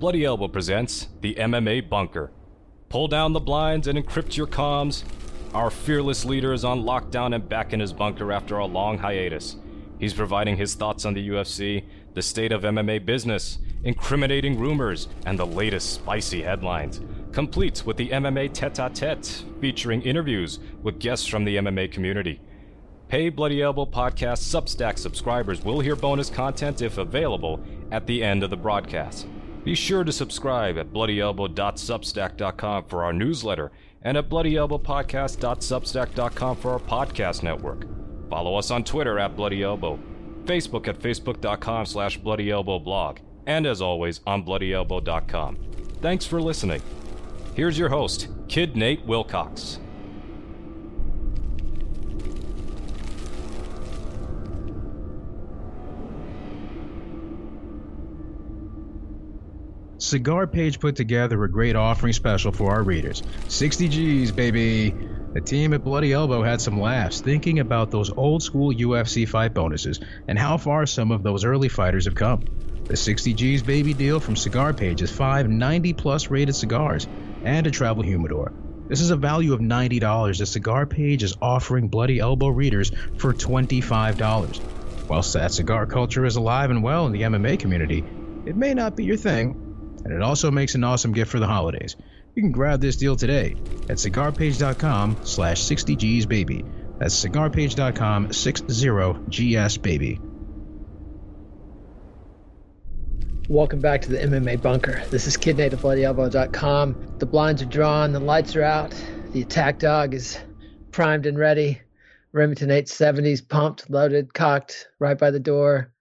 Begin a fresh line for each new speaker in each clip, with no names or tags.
Bloody Elbow presents the MMA Bunker. Pull down the blinds and encrypt your comms. Our fearless leader is on lockdown and back in his bunker after a long hiatus. He's providing his thoughts on the UFC, the state of MMA business, incriminating rumors, and the latest spicy headlines. Complete with the MMA tete a tete, featuring interviews with guests from the MMA community. Pay Bloody Elbow Podcast Substack subscribers will hear bonus content if available at the end of the broadcast. Be sure to subscribe at bloodyelbow.substack.com for our newsletter and at bloodyelbowpodcast.substack.com for our podcast network. Follow us on Twitter at Bloody Elbow, Facebook at facebook.com slash bloodyelbowblog, and as always on bloodyelbow.com. Thanks for listening. Here's your host, Kid Nate Wilcox.
Cigar Page put together a great offering special for our readers. 60 G's, baby! The team at Bloody Elbow had some laughs thinking about those old school UFC fight bonuses and how far some of those early fighters have come. The 60 G's baby deal from Cigar Page is five 90 plus rated cigars and a travel humidor. This is a value of $90 that Cigar Page is offering Bloody Elbow readers for $25. Whilst that cigar culture is alive and well in the MMA community, it may not be your thing, and it also makes an awesome gift for the holidays. You can grab this deal today at cigarpage.com slash 60gsbaby. That's cigarpage.com 60gsbaby.
Welcome back to the MMA Bunker. This is KidNateBloodyElbow.com. The blinds are drawn, the lights are out, the attack dog is primed and ready. Remington 870s pumped, loaded, cocked, right by the door.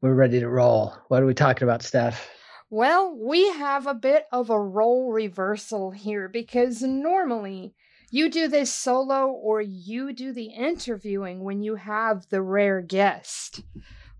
We're ready to roll. What are we talking about, Steph?
Well, we have a bit of a role reversal here because normally you do this solo or you do the interviewing when you have the rare guest.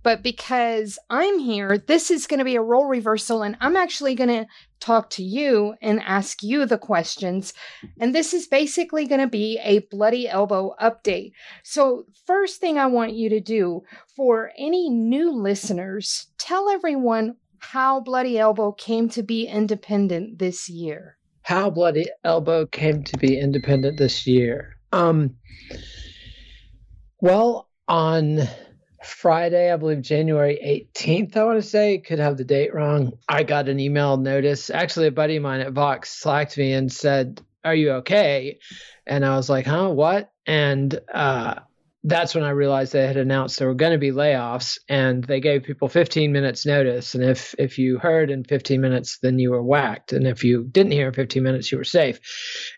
But because I'm here, this is going to be a role reversal, and I'm actually going to talk to you and ask you the questions. And this is basically going to be a bloody elbow update. So, first thing I want you to do for any new listeners, tell everyone how Bloody Elbow came to be independent this year.
How Bloody Elbow came to be independent this year. Um, well, on Friday, I believe January 18th, I want to say, could have the date wrong. I got an email notice. Actually, a buddy of mine at Vox slacked me and said, Are you okay? And I was like, Huh, what? And uh, that's when I realized they had announced there were going to be layoffs, and they gave people 15 minutes notice. And if if you heard in 15 minutes, then you were whacked, and if you didn't hear in 15 minutes, you were safe.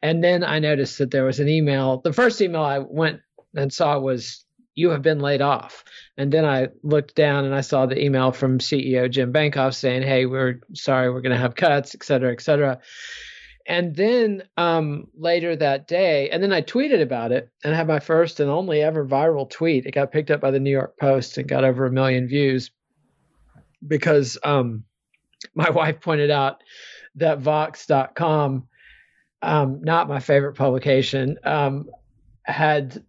And then I noticed that there was an email. The first email I went and saw was you have been laid off. And then I looked down and I saw the email from CEO Jim Bankoff saying, Hey, we're sorry, we're going to have cuts, et cetera, et cetera. And then um, later that day, and then I tweeted about it and had my first and only ever viral tweet. It got picked up by the New York Post and got over a million views because um, my wife pointed out that Vox.com, um, not my favorite publication, um, had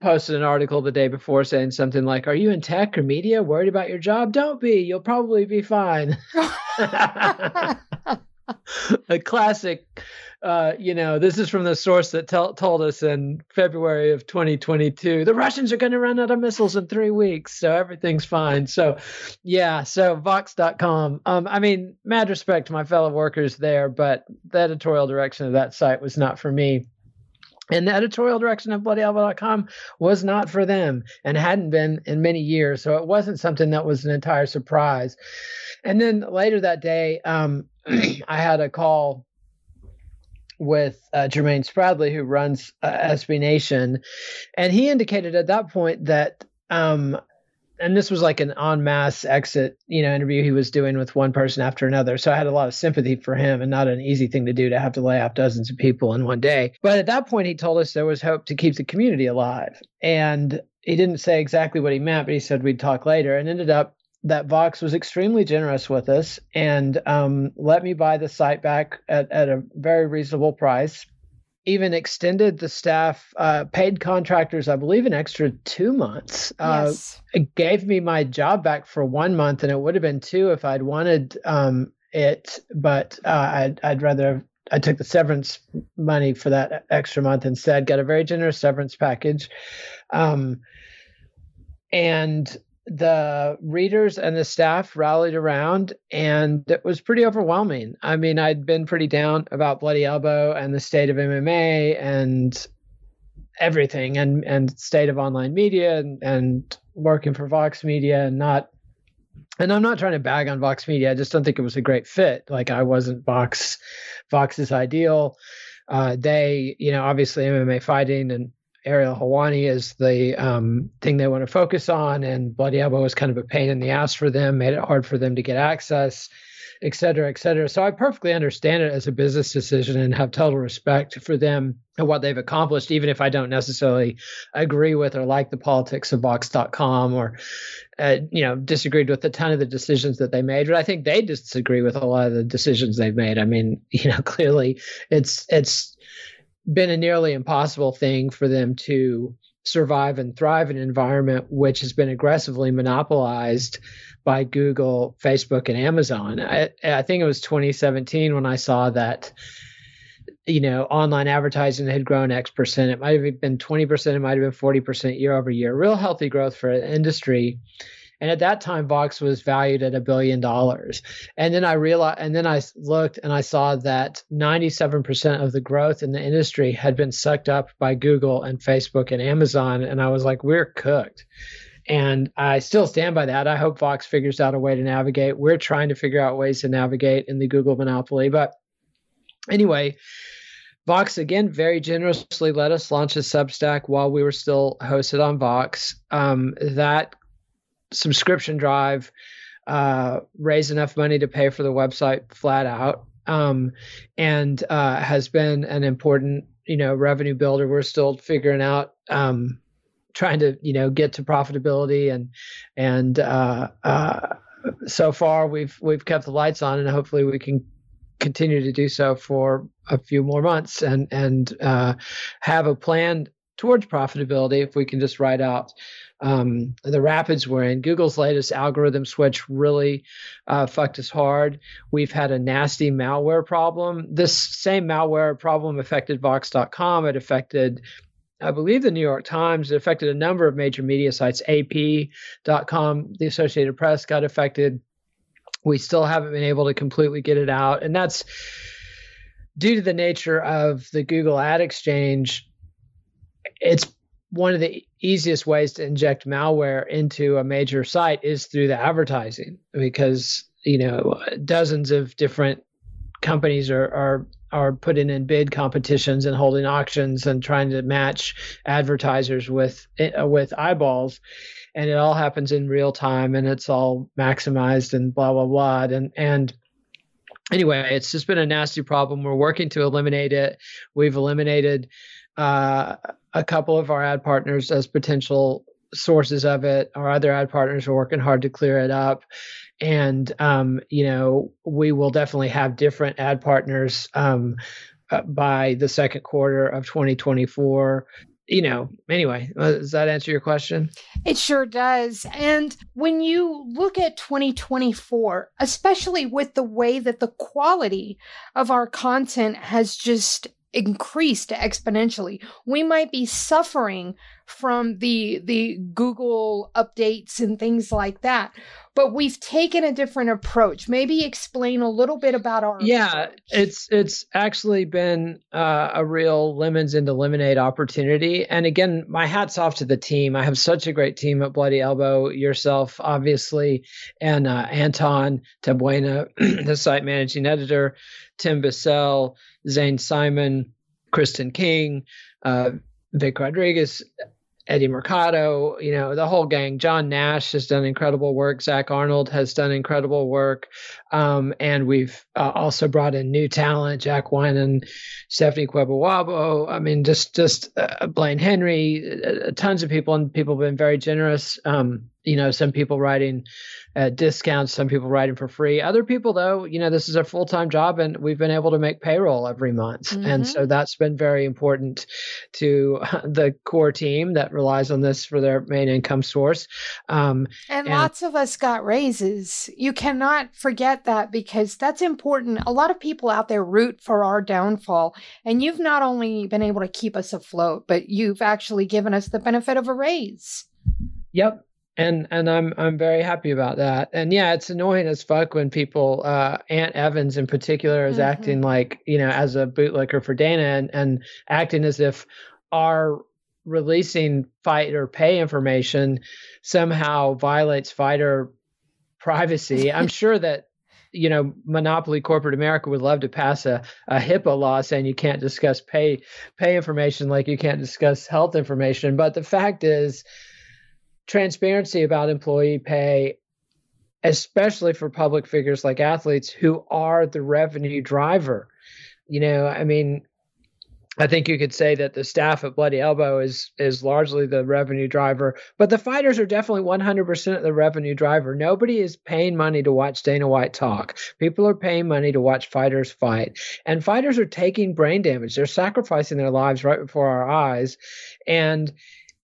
posted an article the day before saying something like, Are you in tech or media? Worried about your job? Don't be. You'll probably be fine. a classic uh, you know this is from the source that told us in february of 2022 the russians are going to run out of missiles in three weeks so everything's fine so yeah so vox.com um, i mean mad respect to my fellow workers there but the editorial direction of that site was not for me and the editorial direction of bloodyelbow.com was not for them and hadn't been in many years. So it wasn't something that was an entire surprise. And then later that day, um, I had a call with uh, Jermaine Spradley, who runs uh, SB Nation, and he indicated at that point that, um, and this was like an en masse exit, you know, interview he was doing with one person after another. So I had a lot of sympathy for him, and not an easy thing to do to have to lay off dozens of people in one day. But at that point, he told us there was hope to keep the community alive, and he didn't say exactly what he meant, but he said we'd talk later, and ended up that Vox was extremely generous with us and um, let me buy the site back at, at a very reasonable price. Even extended the staff, uh, paid contractors, I believe, an extra two months. Uh,
yes.
It gave me my job back for one month, and it would have been two if I'd wanted um, it, but uh, I'd, I'd rather I took the severance money for that extra month instead. Got a very generous severance package, um, and the readers and the staff rallied around, and it was pretty overwhelming. I mean, I'd been pretty down about Bloody Elbow and the state of MMA and everything, and and state of online media, and, and working for Vox Media, and not and I'm not trying to bag on Vox Media. I just don't think it was a great fit. Like I wasn't Vox Vox's ideal. Uh, they, you know, obviously MMA fighting and Ariel Helwani is the um, thing they want to focus on, and Bloody Elbow was kind of a pain in the ass for them, made it hard for them to get access et cetera, et cetera. So I perfectly understand it as a business decision and have total respect for them and what they've accomplished, even if I don't necessarily agree with or like the politics of Vox.com or, uh, you know, disagreed with a ton of the decisions that they made. But I think they disagree with a lot of the decisions they've made. I mean, you know, clearly it's it's been a nearly impossible thing for them to survive and thrive in an environment which has been aggressively monopolized by Google, Facebook, and Amazon. I, I think it was 2017 when I saw that you know, online advertising had grown X percent. It might have been 20%, it might have been 40% year over year. Real healthy growth for an industry. And at that time, Vox was valued at a billion dollars. And then I realized, and then I looked and I saw that 97% of the growth in the industry had been sucked up by Google and Facebook and Amazon. And I was like, we're cooked. And I still stand by that. I hope Vox figures out a way to navigate. We're trying to figure out ways to navigate in the Google monopoly. But anyway, Vox again very generously let us launch a Substack while we were still hosted on Vox. Um, that subscription drive uh, raised enough money to pay for the website flat out, um, and uh, has been an important you know revenue builder. We're still figuring out um, trying to you know get to profitability and and uh, uh, so far we've we've kept the lights on and hopefully we can continue to do so for a few more months and and uh, have a plan towards profitability if we can just write out um, the rapids we're in. Google's latest algorithm switch really uh, fucked us hard. We've had a nasty malware problem. This same malware problem affected Vox.com. It affected I believe the New York Times. It affected a number of major media sites. AP.com, the Associated Press got affected. We still haven't been able to completely get it out. And that's due to the nature of the Google Ad Exchange. It's one of the easiest ways to inject malware into a major site is through the advertising because you know dozens of different companies are are are putting in bid competitions and holding auctions and trying to match advertisers with with eyeballs. And it all happens in real time and it's all maximized and blah blah blah. And and anyway it's just been a nasty problem. We're working to eliminate it. We've eliminated uh, a couple of our ad partners as potential sources of it. Our other ad partners are working hard to clear it up. And um, you know we will definitely have different ad partners um, uh, by the second quarter of 2024 you know anyway uh, does that answer your question?
It sure does. And when you look at 2024 especially with the way that the quality of our content has just increased exponentially. We might be suffering from the the google updates and things like that but we've taken a different approach. Maybe explain a little bit about our
yeah. It's it's actually been uh, a real lemons into lemonade opportunity. And again, my hats off to the team. I have such a great team at Bloody Elbow. Yourself, obviously, and uh, Anton Tabuena, the site managing editor, Tim Bissell, Zane Simon, Kristen King. Uh, Vic Rodriguez, Eddie Mercado, you know, the whole gang. John Nash has done incredible work. Zach Arnold has done incredible work. Um, and we've uh, also brought in new talent, Jack Wine and Stephanie Quebawabo. I mean, just, just uh, Blaine Henry, uh, tons of people, and people have been very generous. Um, you know, some people writing at discounts, some people writing for free. Other people, though, you know, this is a full time job and we've been able to make payroll every month. Mm-hmm. And so that's been very important to the core team that relies on this for their main income source.
Um, and, and lots of us got raises. You cannot forget that because that's important. A lot of people out there root for our downfall, and you've not only been able to keep us afloat, but you've actually given us the benefit of a raise.
Yep. And and I'm I'm very happy about that. And yeah, it's annoying as fuck when people uh Ant Evans in particular is mm-hmm. acting like, you know, as a bootlicker for Dana and, and acting as if our releasing fighter pay information somehow violates fighter privacy. I'm sure that you know monopoly corporate america would love to pass a, a hipaa law saying you can't discuss pay pay information like you can't discuss health information. But the fact is transparency about employee pay especially for public figures like athletes who are the revenue driver. You know i mean I think you could say that the staff at Bloody Elbow is is largely the revenue driver, but the fighters are definitely 100% the revenue driver. Nobody is paying money to watch Dana White talk. People are paying money to watch fighters fight, and fighters are taking brain damage. They're sacrificing their lives right before our eyes, and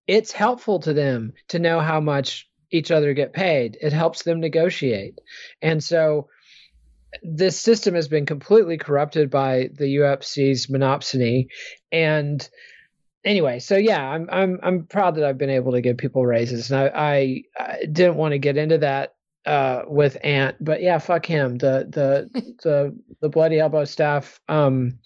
it's helpful to them to know how much each other get paid. It helps them negotiate, and so this system has been completely corrupted by the UFC's monopsony. And anyway, so yeah, I'm I'm I'm proud that I've been able to give people raises, and I I, I didn't want to get into that uh, with Ant, but yeah, fuck him. The the the the bloody elbow staff. Um,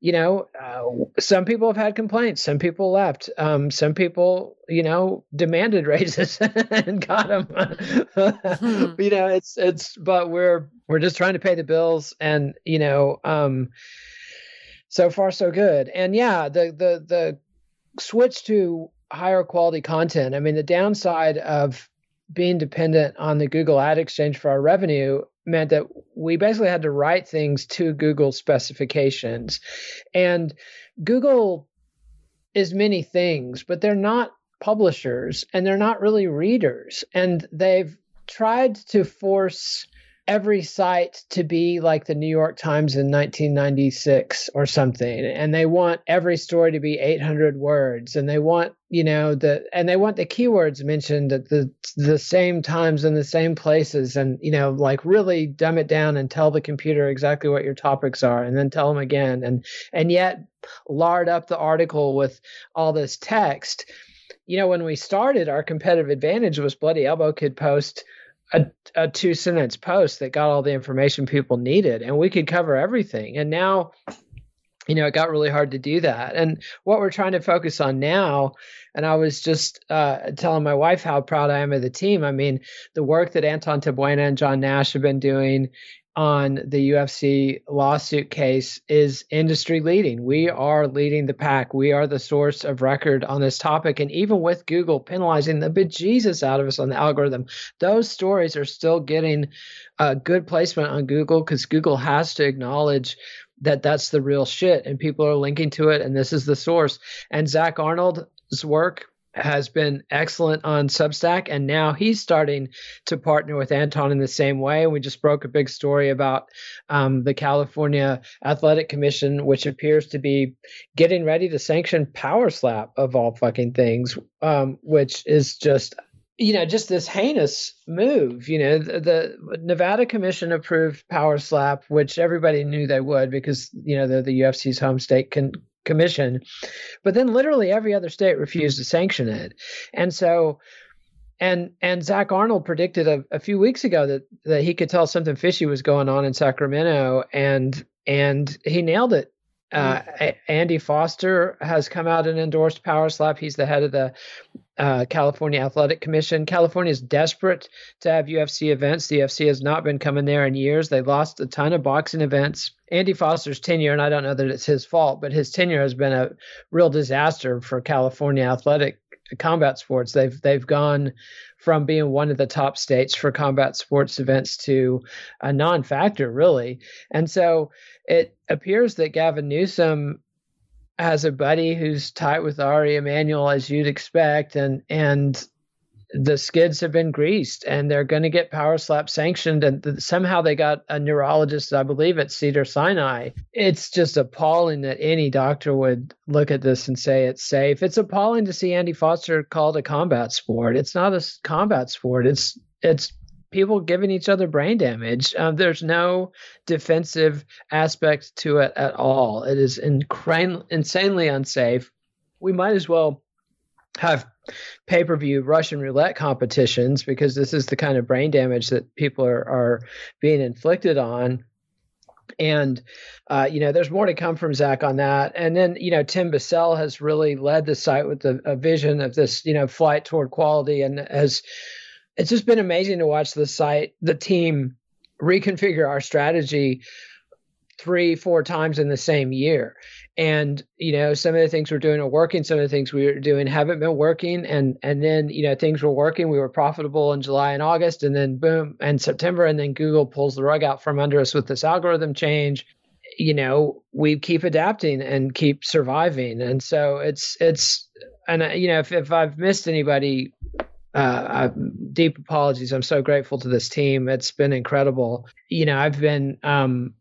you know, uh, some people have had complaints. Some people left. Um, some people, you know, demanded raises and got them. hmm. You know, it's it's. But we're we're just trying to pay the bills, and you know, um, so far so good. And yeah, the the the switch to higher quality content. I mean, the downside of being dependent on the Google Ad Exchange for our revenue meant that we basically had to write things to Google specifications. And Google is many things, but they're not publishers and they're not really readers. And they've tried to force every site to be like the New York Times in 1996 or something and they want every story to be 800 words and they want you know the and they want the keywords mentioned at the the same times in the same places and you know like really dumb it down and tell the computer exactly what your topics are and then tell them again and and yet lard up the article with all this text. You know when we started our competitive advantage was bloody elbow could post a, a two sentence post that got all the information people needed and we could cover everything. And now, you know, it got really hard to do that. And what we're trying to focus on now, and I was just uh, telling my wife how proud I am of the team. I mean, the work that Anton Tabuena and John Nash have been doing on the UFC lawsuit case is industry leading. We are leading the pack. We are the source of record on this topic. And even with Google penalizing the bejesus out of us on the algorithm, those stories are still getting a good placement on Google because Google has to acknowledge that that's the real shit and people are linking to it and this is the source. And Zach Arnold's work has been excellent on Substack, and now he's starting to partner with Anton in the same way. We just broke a big story about um, the California Athletic Commission, which appears to be getting ready to sanction Power Slap of all fucking things, um, which is just you know just this heinous move you know the, the, nevada commission approved power slap which everybody knew they would because you know they're the ufc's home state con- commission. But then literally every other state refused to sanction it. And so and and Zach Arnold predicted a, a few weeks ago that that he could tell something fishy was going on in Sacramento and and he nailed it. Uh, mm. Andy Foster has come out and endorsed Power Slap. He's the head of the uh, California Athletic Commission. California is desperate to have UFC events. The UFC has not been coming there in years. They lost a ton of boxing events. Andy Foster's tenure, and I don't know that it's his fault, but his tenure has been a real disaster for California athletic combat sports. They've they've gone from being one of the top states for combat sports events to a non-factor, really. And so it appears that Gavin Newsom has a buddy who's tight with Ari Emanuel, as you'd expect, and and the skids have been greased, and they're going to get Power Slap sanctioned, and th- somehow they got a neurologist, I believe, at Cedar Sinai. It's just appalling that any doctor would look at this and say it's safe. It's appalling to see Andy Foster called a combat sport. It's not a combat sport. It's it's people giving each other brain damage. Um, there's no defensive aspect to it at all. It is insanely unsafe. We might as well have pay per view Russian roulette competitions because this is the kind of brain damage that people are, are being inflicted on. And, uh, you know, there's more to come from Zach on that. And then, you know, Tim Bissell has really led the site with a, a vision of this, you know, flight toward quality and has, it's just been amazing to watch the site, the team reconfigure our strategy three, four times in the same year. And you know, some of the things we're doing are working. Some of the things we are doing haven't been working. And and then you know, things were working. We were profitable in July and August, and then boom, and September, and then Google pulls the rug out from under us with this algorithm change. You know, we keep adapting and keep surviving. And so it's it's and uh, you know, if if I've missed anybody, uh, deep apologies. I'm so grateful to this team. It's been incredible. You know, I've been um,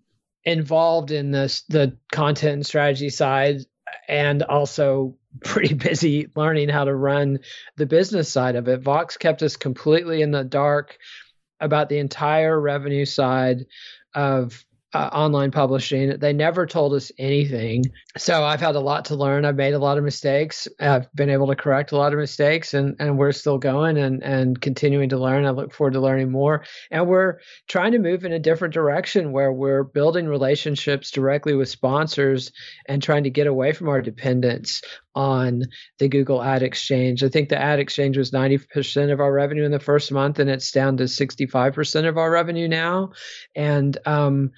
involved in this the content and strategy side and also pretty busy learning how to run the business side of it. Vox kept us completely in the dark about the entire revenue side of uh, online publishing. They never told us anything. So I've had a lot to learn. I've made a lot of mistakes. I've been able to correct a lot of mistakes and, and we're still going and, and continuing to learn. I look forward to learning more. And we're trying to move in a different direction where we're building relationships directly with sponsors and trying to get away from our dependence on the Google Ad Exchange. I think the Ad Exchange was 90% of our revenue in the first month and it's down to 65% of our revenue now. And, um,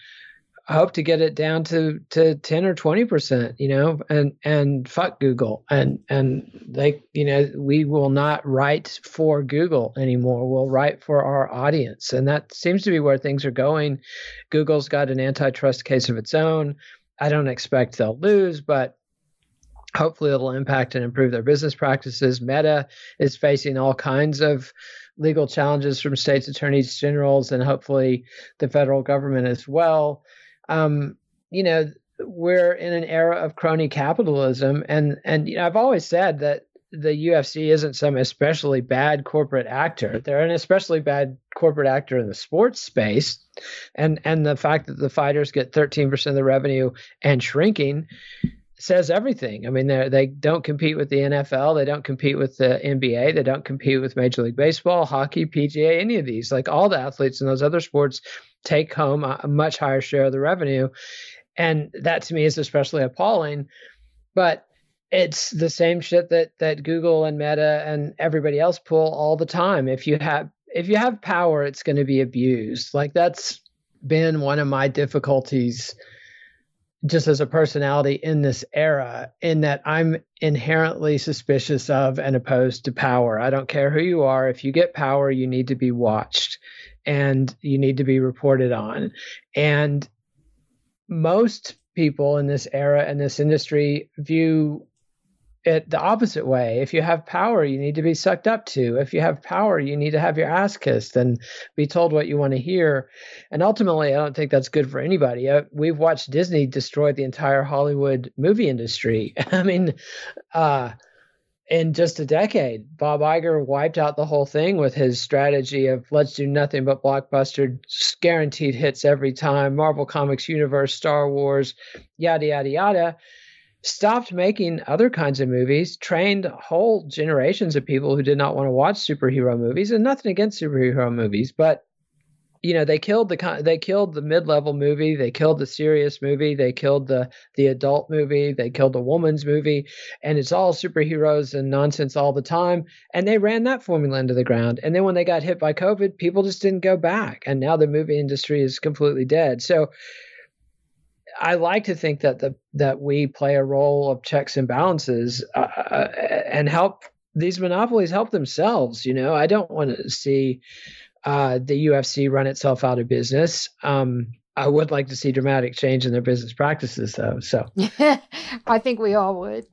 I hope to get it down to to 10 or 20 percent you know and and fuck google. And and they you know we will not write for google anymore. We'll write for our audience. And that seems to be where things are going. Google's got an antitrust case of its own. I don't expect they'll lose but hopefully it'll impact and improve their business practices. Meta is facing all kinds of legal challenges from states attorneys generals and hopefully the federal government as well um, you know, we're in an era of crony capitalism, and and you know, I've always said that the UFC isn't some especially bad corporate actor. They're an especially bad corporate actor in the sports space, and and the fact that the fighters get 13% of the revenue and shrinking says everything. I mean, they they don't compete with the NFL, they don't compete with the NBA, they don't compete with Major League Baseball, hockey, PGA, any of these. Like all the athletes in those other sports take home a, much higher share of the revenue. And that to me is especially appalling. But it's the same shit that that Google and Meta and everybody else pull all the time. If you have if you have power, it's going to be abused. Like that's been one of my difficulties just as a personality in this era in that I'm inherently suspicious of and opposed to power. I don't care who you are. If you get power, you need to be watched and you need to be reported on. And most people in this era and this industry view it the opposite way. If you have power, you need to be sucked up to. If you have power, you need to have your ass kissed and be told what you want to hear. And ultimately, I don't think that's good for anybody. Uh, we've watched Disney destroy the entire Hollywood movie industry. I mean, uh, in just a decade. Bob Iger wiped out the whole thing with his strategy of let's do nothing but blockbuster, guaranteed hits every time, Marvel Comics Universe, Star Wars, yada, yada, yada. Stopped making other kinds of movies, trained whole generations of people who did not want to watch superhero movies, and nothing against superhero movies, but you know they killed the they killed the mid-level movie they killed the serious movie they killed the the adult movie they killed the woman's movie and it's all superheroes and nonsense all the time and they ran that formula into the ground and then when they got hit by covid people just didn't go back and now the movie industry is completely dead. So I like to think that the that we play a role of checks and balances uh, uh and help these monopolies help themselves. You know, I don't want to see uh, the UFC run itself out of business. Um, I would like to see dramatic change in their business practices, though. So
I think we all would.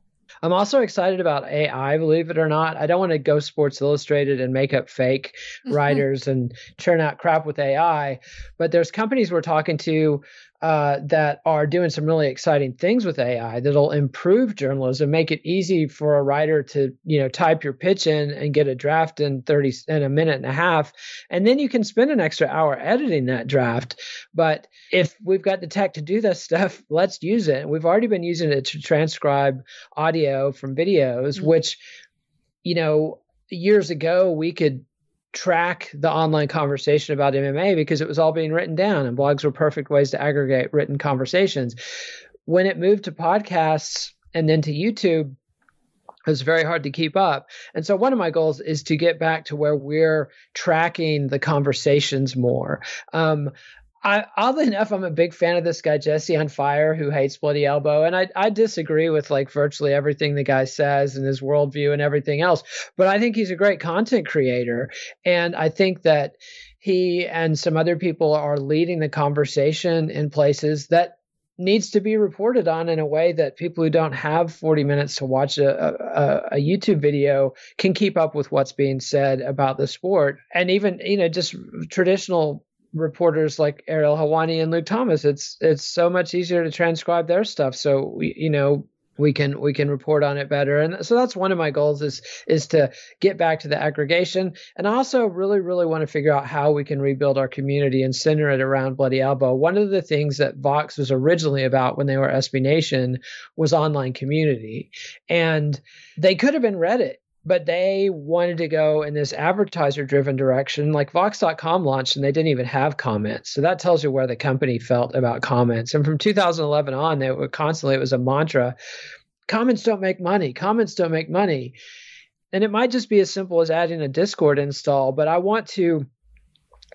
I'm also excited about AI, believe it or not. I don't want to go Sports Illustrated and make up fake writers and churn out crap with AI, but there's companies we're talking to uh, that are doing some really exciting things with AI that'll improve journalism, make it easy for a writer to, you know, type your pitch in and get a draft in 30 in a minute and a half, and then you can spend an extra hour editing that draft. But if we've got the tech to do this stuff, let's use it. We've already been using it to transcribe audio from videos, mm-hmm. which, you know, years ago we could track the online conversation about MMA because it was all being written down and blogs were perfect ways to aggregate written conversations. When it moved to podcasts and then to YouTube, it was very hard to keep up. And so one of my goals is to get back to where we're tracking the conversations more. Um, I, oddly enough, I'm a big fan of this guy Jesse on Fire who hates Bloody Elbow, and I I disagree with like virtually everything the guy says and his worldview and everything else. But I think he's a great content creator, and I think that he and some other people are leading the conversation in places that needs to be reported on in a way that people who don't have 40 minutes to watch a, a, a, YouTube video can keep up with what's being said about the sport. And even, you know, just traditional reporters like Ariel Helwani and Luke Thomas. It's it's so much easier to transcribe their stuff. So we, you know, we can we can report on it better and so that's one of my goals is is to get back to the aggregation and I also really really want to figure out how we can rebuild our community and center it around bloody elbow one of the things that vox was originally about when they were sb nation was online community and they could have been reddit but they wanted to go in this advertiser driven direction. Like vox.com launched and they didn't even have comments. So that tells you where the company felt about comments. And from 2011 on they were constantly it was a mantra comments don't make money. Comments don't make money. And it might just be as simple as adding a discord install but i want to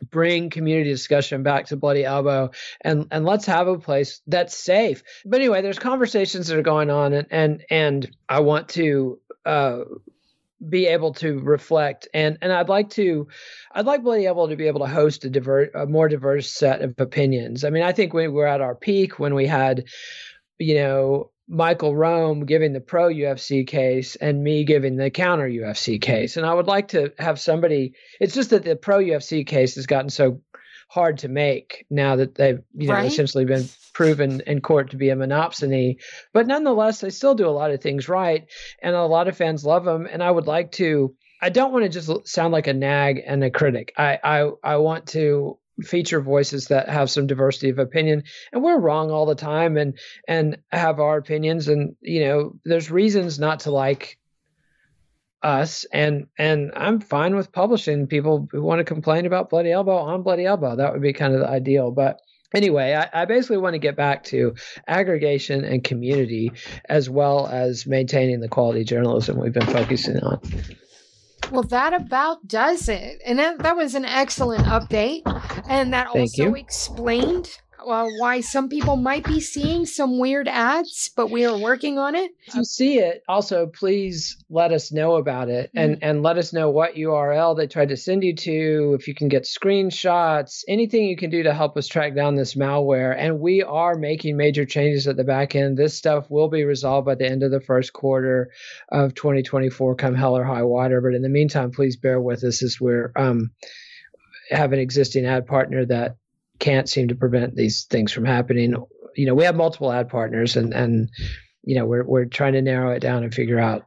bring community discussion back to bloody elbow and and let's have a place that's safe. But anyway there's conversations that are going on and and and i want to uh be able to reflect and and I'd like to I'd like Bloody Elbow to be able to host a diverse a more diverse set of opinions. I mean, I think we were at our peak when we had you know Michael Rome giving the pro UFC case and me giving the counter UFC case. And I would like to have somebody it's just that the pro UFC case has gotten so hard to make now that they've you know right? essentially been proven in court to be a monopsony. But nonetheless, they still do a lot of things right, and a lot of fans love them. And I would like to. I don't want to just sound like a nag and a critic. I I, I want to feature voices that have some diversity of opinion and we're wrong all the time and and have our opinions and you know there's reasons not to like us and and I'm fine with publishing people who want to complain about Bloody Elbow on Bloody Elbow. That would be kind of the ideal. But anyway, I, I basically want to get back to aggregation and community as well as maintaining the quality journalism we've been focusing on.
Well, that about does it. And that, that was an excellent update. And that Thank also you. explained uh, why some people might be seeing some weird ads, but we are working on it.
If you see it, also please let us know about it and mm-hmm. and let us know what URL they tried to send you to. If you can get screenshots, anything you can do to help us track down this malware. And we are making major changes at the back end. This stuff will be resolved by the end of the first quarter of 2024, come hell or high water. But in the meantime, please bear with us as we're um, have an existing ad partner that can't seem to prevent these things from happening. You know, we have multiple ad partners, and and you know we're we're trying to narrow it down and figure out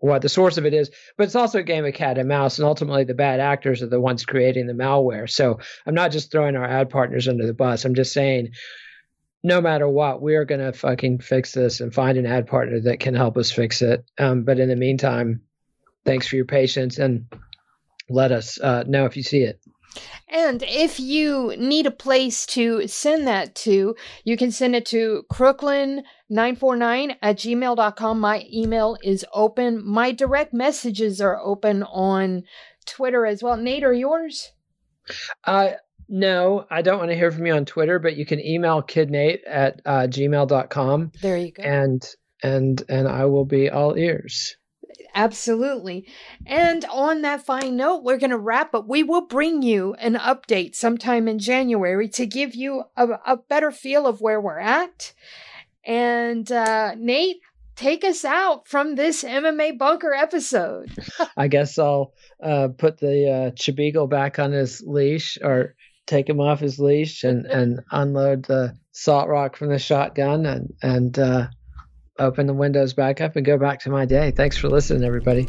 what the source of it is. But it's also a game of cat and mouse, and ultimately the bad actors are the ones creating the malware. So I'm not just throwing our ad partners under the bus. I'm just saying. No matter what, we are going to fucking fix this and find an ad partner that can help us fix it. Um, but in the meantime, thanks for your patience and let us uh, know if you see it.
And if you need a place to send that to, you can send it to crooklyn949 at gmail.com. My email is open. My direct messages are open on Twitter as well. Nate, are yours?
Uh, no, I don't want to hear from you on Twitter, but you can email kidnate at uh, gmail.com.
There you go.
And and and I will be all ears.
Absolutely. And on that fine note, we're going to wrap up. We will bring you an update sometime in January to give you a, a better feel of where we're at. And uh, Nate, take us out from this MMA bunker episode.
I guess I'll uh, put the uh, Chibigo back on his leash or take him off his leash and, and unload the salt rock from the shotgun and, and uh, open the windows back up and go back to my day. Thanks for listening, everybody.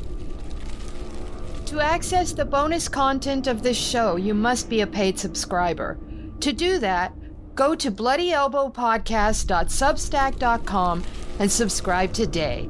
To access the bonus content of this show, you must be a paid subscriber. To do that, go to bloodyelbowpodcast.substack.com and subscribe today.